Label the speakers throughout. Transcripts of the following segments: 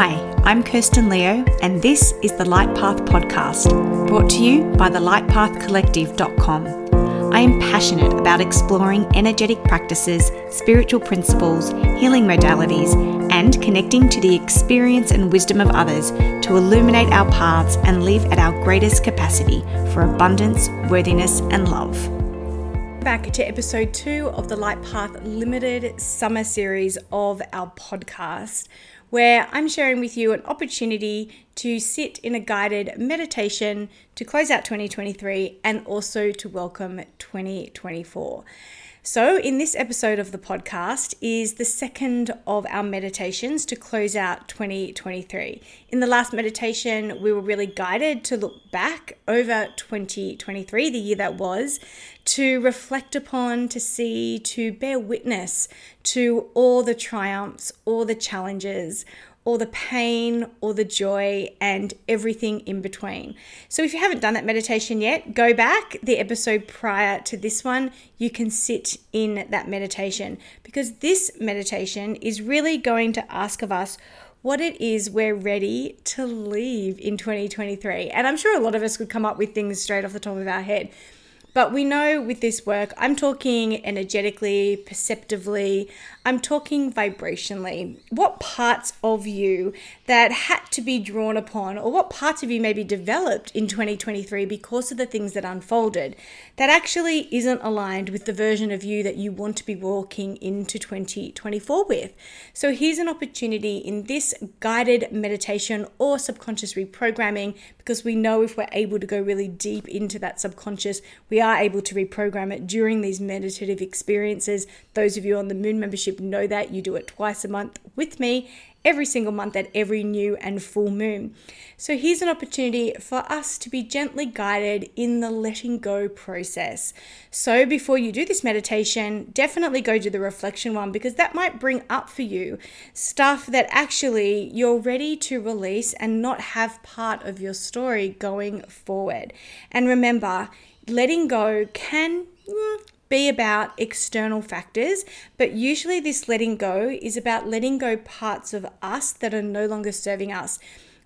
Speaker 1: Hi, I'm Kirsten Leo, and this is the Light Path Podcast, brought to you by the lightpathcollective.com. I am passionate about exploring energetic practices, spiritual principles, healing modalities, and connecting to the experience and wisdom of others to illuminate our paths and live at our greatest capacity for abundance, worthiness, and love back to episode two of the Light Path Limited Summer Series of our podcast, where I'm sharing with you an opportunity to sit in a guided meditation to close out 2023 and also to welcome 2024. So, in this episode of the podcast is the second of our meditations to close out 2023. In the last meditation, we were really guided to look back over 2023, the year that was, to reflect upon, to see, to bear witness to all the triumphs, all the challenges, or the pain or the joy and everything in between. So, if you haven't done that meditation yet, go back the episode prior to this one. You can sit in that meditation because this meditation is really going to ask of us what it is we're ready to leave in 2023. And I'm sure a lot of us could come up with things straight off the top of our head. But we know with this work, I'm talking energetically, perceptively, I'm talking vibrationally. What parts of you that had to be drawn upon, or what parts of you maybe developed in 2023 because of the things that unfolded, that actually isn't aligned with the version of you that you want to be walking into 2024 with? So here's an opportunity in this guided meditation or subconscious reprogramming, because we know if we're able to go really deep into that subconscious, we are able to reprogram it during these meditative experiences. Those of you on the Moon membership know that you do it twice a month with me every single month at every new and full moon. So here's an opportunity for us to be gently guided in the letting go process. So before you do this meditation, definitely go to the reflection one because that might bring up for you stuff that actually you're ready to release and not have part of your story going forward. And remember, letting go can mm, be about external factors, but usually this letting go is about letting go parts of us that are no longer serving us.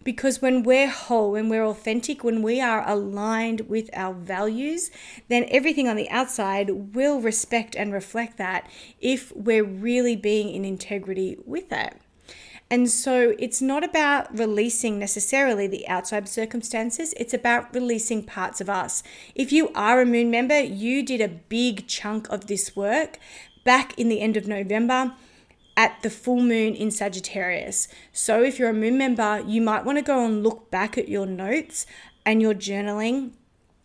Speaker 1: Because when we're whole, when we're authentic, when we are aligned with our values, then everything on the outside will respect and reflect that if we're really being in integrity with it. And so it's not about releasing necessarily the outside circumstances, it's about releasing parts of us. If you are a moon member, you did a big chunk of this work back in the end of November at the full moon in Sagittarius. So if you're a moon member, you might want to go and look back at your notes and your journaling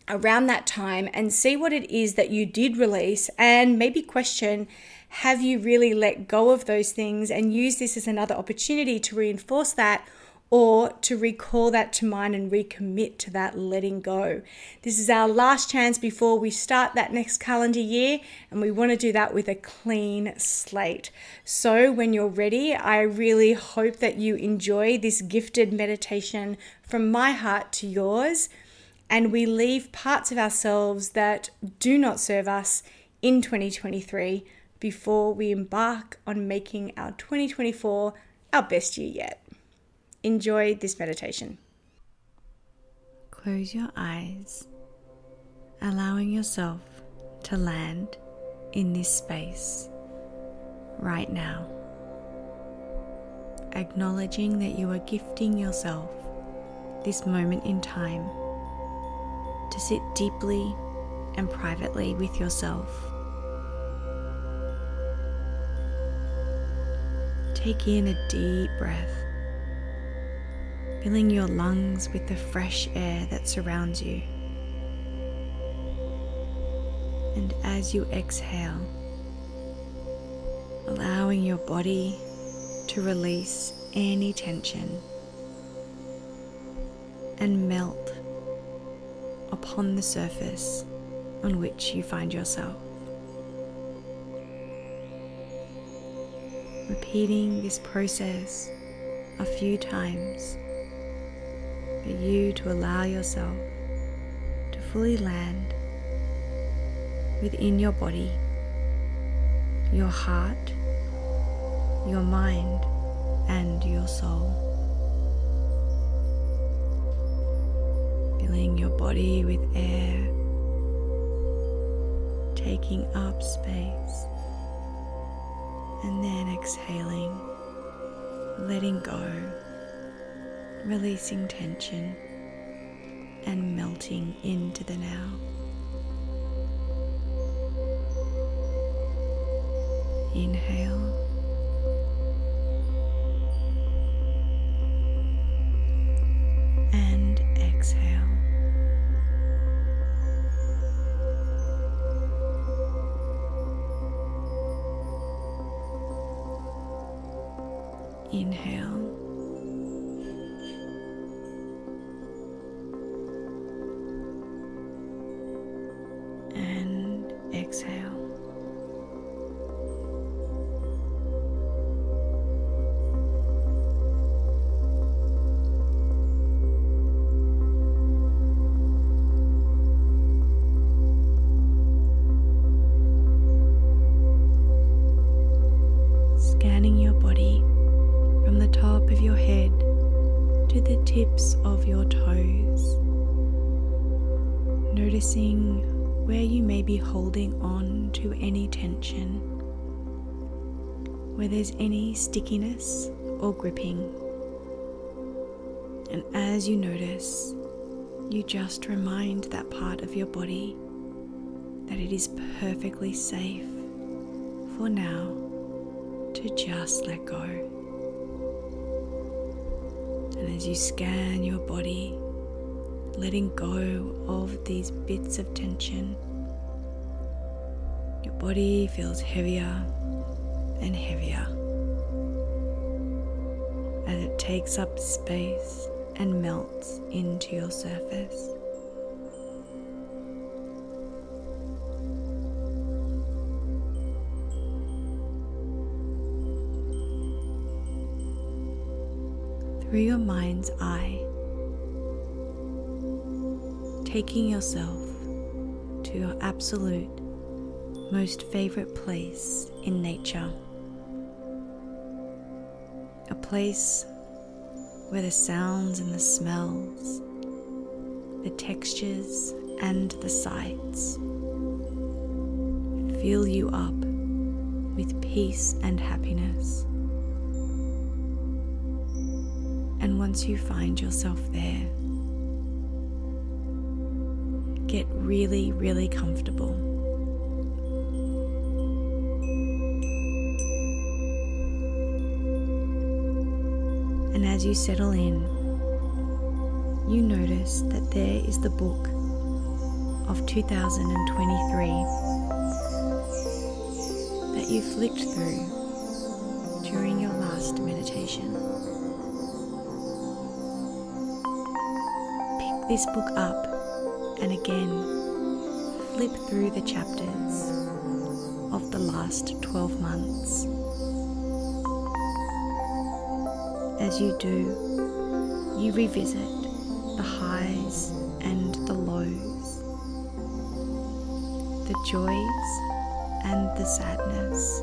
Speaker 1: around that time and see what it is that you did release and maybe question have you really let go of those things and use this as another opportunity to reinforce that or to recall that to mind and recommit to that letting go. This is our last chance before we start that next calendar year, and we want to do that with a clean slate. So, when you're ready, I really hope that you enjoy this gifted meditation from my heart to yours, and we leave parts of ourselves that do not serve us in 2023 before we embark on making our 2024 our best year yet. Enjoy this meditation.
Speaker 2: Close your eyes, allowing yourself to land in this space right now. Acknowledging that you are gifting yourself this moment in time to sit deeply and privately with yourself Take in a deep breath, filling your lungs with the fresh air that surrounds you. And as you exhale, allowing your body to release any tension and melt upon the surface on which you find yourself. repeating this process a few times for you to allow yourself to fully land within your body, your heart, your mind, and your soul. Filling your body with air, taking up space and then exhaling, letting go, releasing tension, and melting into the now. Inhale. Inhale. To the tips of your toes. Noticing where you may be holding on to any tension, where there's any stickiness or gripping. And as you notice, you just remind that part of your body that it is perfectly safe for now to just let go. And as you scan your body, letting go of these bits of tension, your body feels heavier and heavier as it takes up space and melts into your surface. Through your mind's eye, taking yourself to your absolute most favorite place in nature. A place where the sounds and the smells, the textures and the sights fill you up with peace and happiness. Once you find yourself there, get really, really comfortable. And as you settle in, you notice that there is the book of 2023 that you flicked through during your last meditation. This book up and again flip through the chapters of the last 12 months. As you do, you revisit the highs and the lows, the joys and the sadness,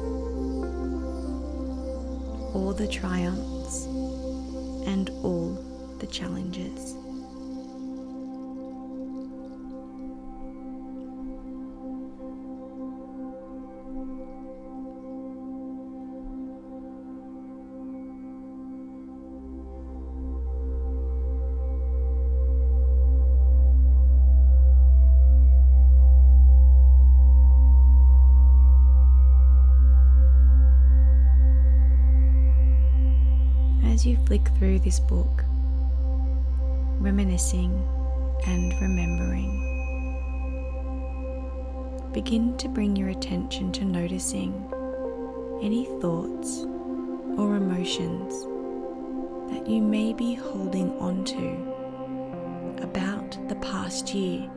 Speaker 2: all the triumphs and all the challenges. As you flick through this book, reminiscing and remembering, begin to bring your attention to noticing any thoughts or emotions that you may be holding on to about the past year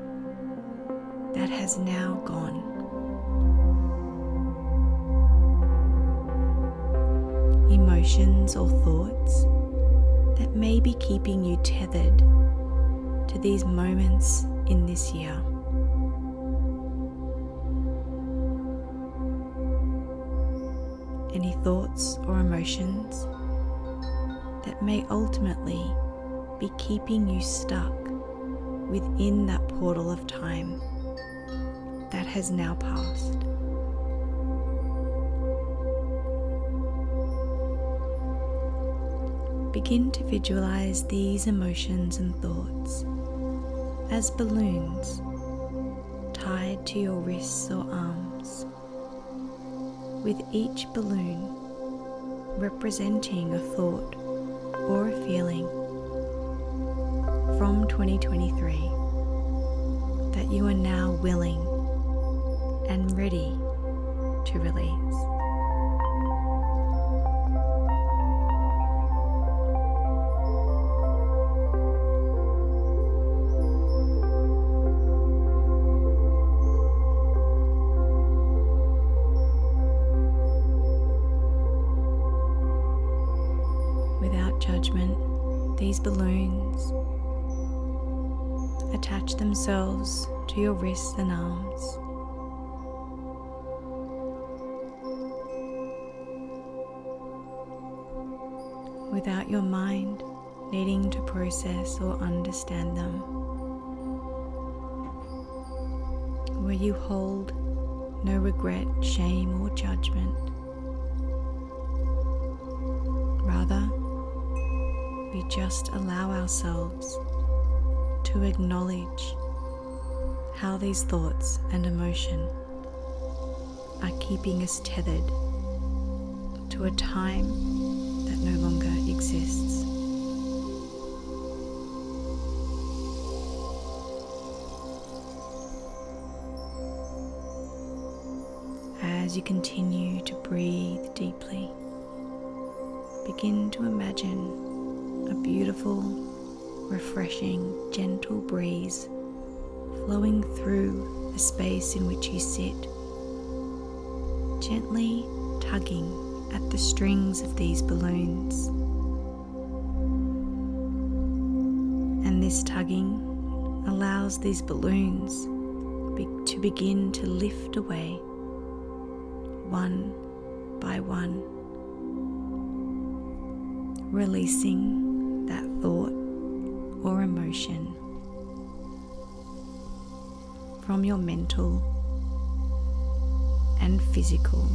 Speaker 2: that has now gone. Emotions or thoughts may be keeping you tethered to these moments in this year. Any thoughts or emotions that may ultimately be keeping you stuck within that portal of time that has now passed. Begin to visualize these emotions and thoughts as balloons tied to your wrists or arms, with each balloon representing a thought or a feeling from 2023 that you are now willing and ready to release. Judgment, these balloons attach themselves to your wrists and arms. Without your mind needing to process or understand them, where you hold no regret, shame, or judgment. We just allow ourselves to acknowledge how these thoughts and emotion are keeping us tethered to a time that no longer exists. As you continue to breathe deeply, begin to imagine a beautiful, refreshing, gentle breeze flowing through the space in which you sit, gently tugging at the strings of these balloons. And this tugging allows these balloons be- to begin to lift away one by one, releasing thought or emotion from your mental and physical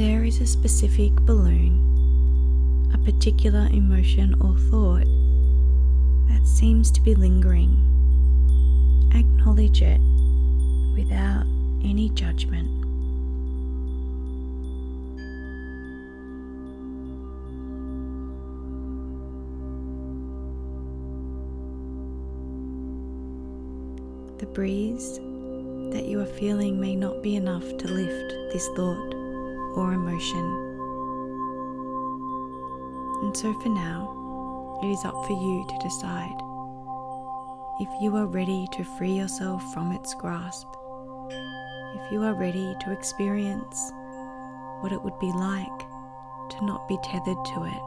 Speaker 2: there is a specific balloon, a particular emotion or thought that seems to be lingering, acknowledge it without any judgment. The breeze that you are feeling may not be enough to lift this thought or emotion. And so for now, it is up for you to decide if you are ready to free yourself from its grasp, if you are ready to experience what it would be like to not be tethered to it.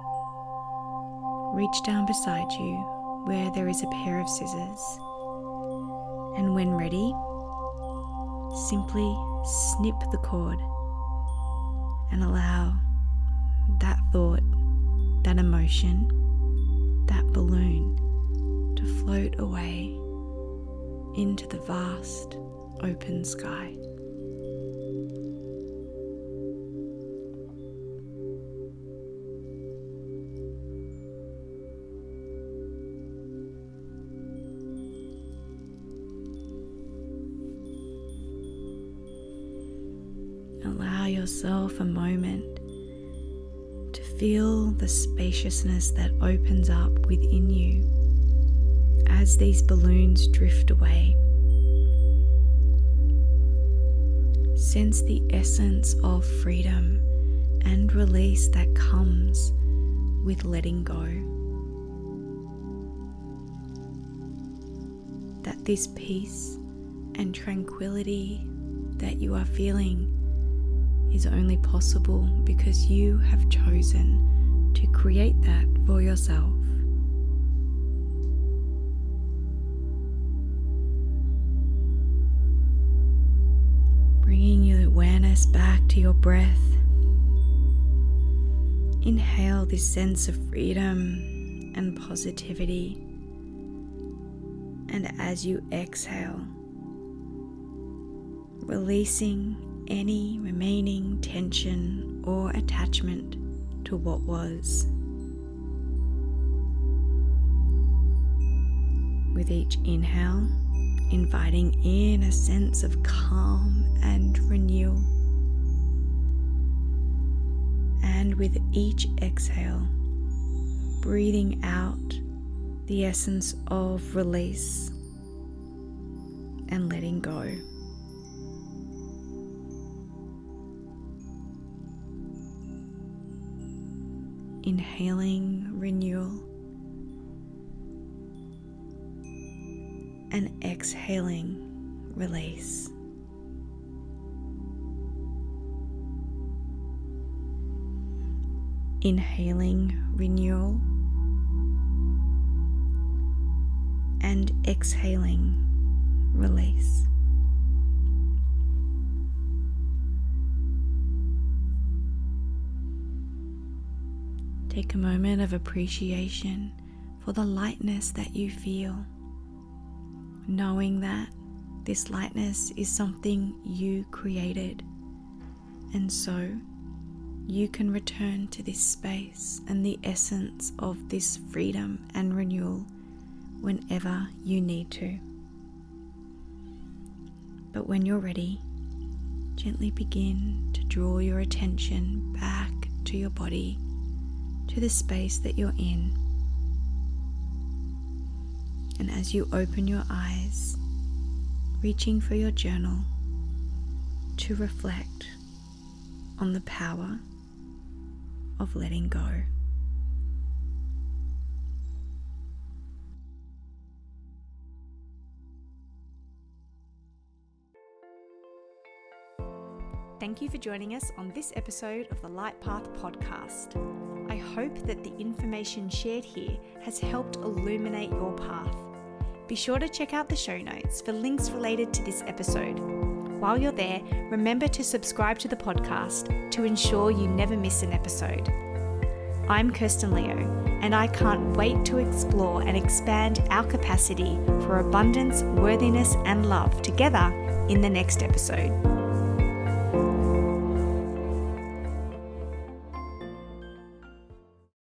Speaker 2: Reach down beside you where there is a pair of scissors, and when ready, simply snip the cord and allow that thought, that emotion, that balloon to float away into the vast open sky. Yourself a moment to feel the spaciousness that opens up within you as these balloons drift away. sense the essence of freedom and release that comes with letting go. That this peace and tranquility that you are feeling is only possible because you have chosen to create that for yourself. Bringing your awareness back to your breath. Inhale this sense of freedom and positivity. And as you exhale, releasing any remaining tension or attachment to what was. With each inhale, inviting in a sense of calm and renewal. And with each exhale, breathing out the essence of release and letting go. Inhaling renewal and exhaling release. Inhaling renewal and exhaling release. Take a moment of appreciation for the lightness that you feel, knowing that this lightness is something you created, and so you can return to this space and the essence of this freedom and renewal whenever you need to. But when you're ready, gently begin to draw your attention back to your body to the space that you're in. And as you open your eyes, reaching for your journal to reflect on the power of letting go.
Speaker 1: Thank you for joining us on this episode of the Light Path podcast. I hope that the information shared here has helped illuminate your path. Be sure to check out the show notes for links related to this episode. While you're there, remember to subscribe to the podcast to ensure you never miss an episode. I'm Kirsten Leo, and I can't wait to explore and expand our capacity for abundance, worthiness, and love together in the next episode.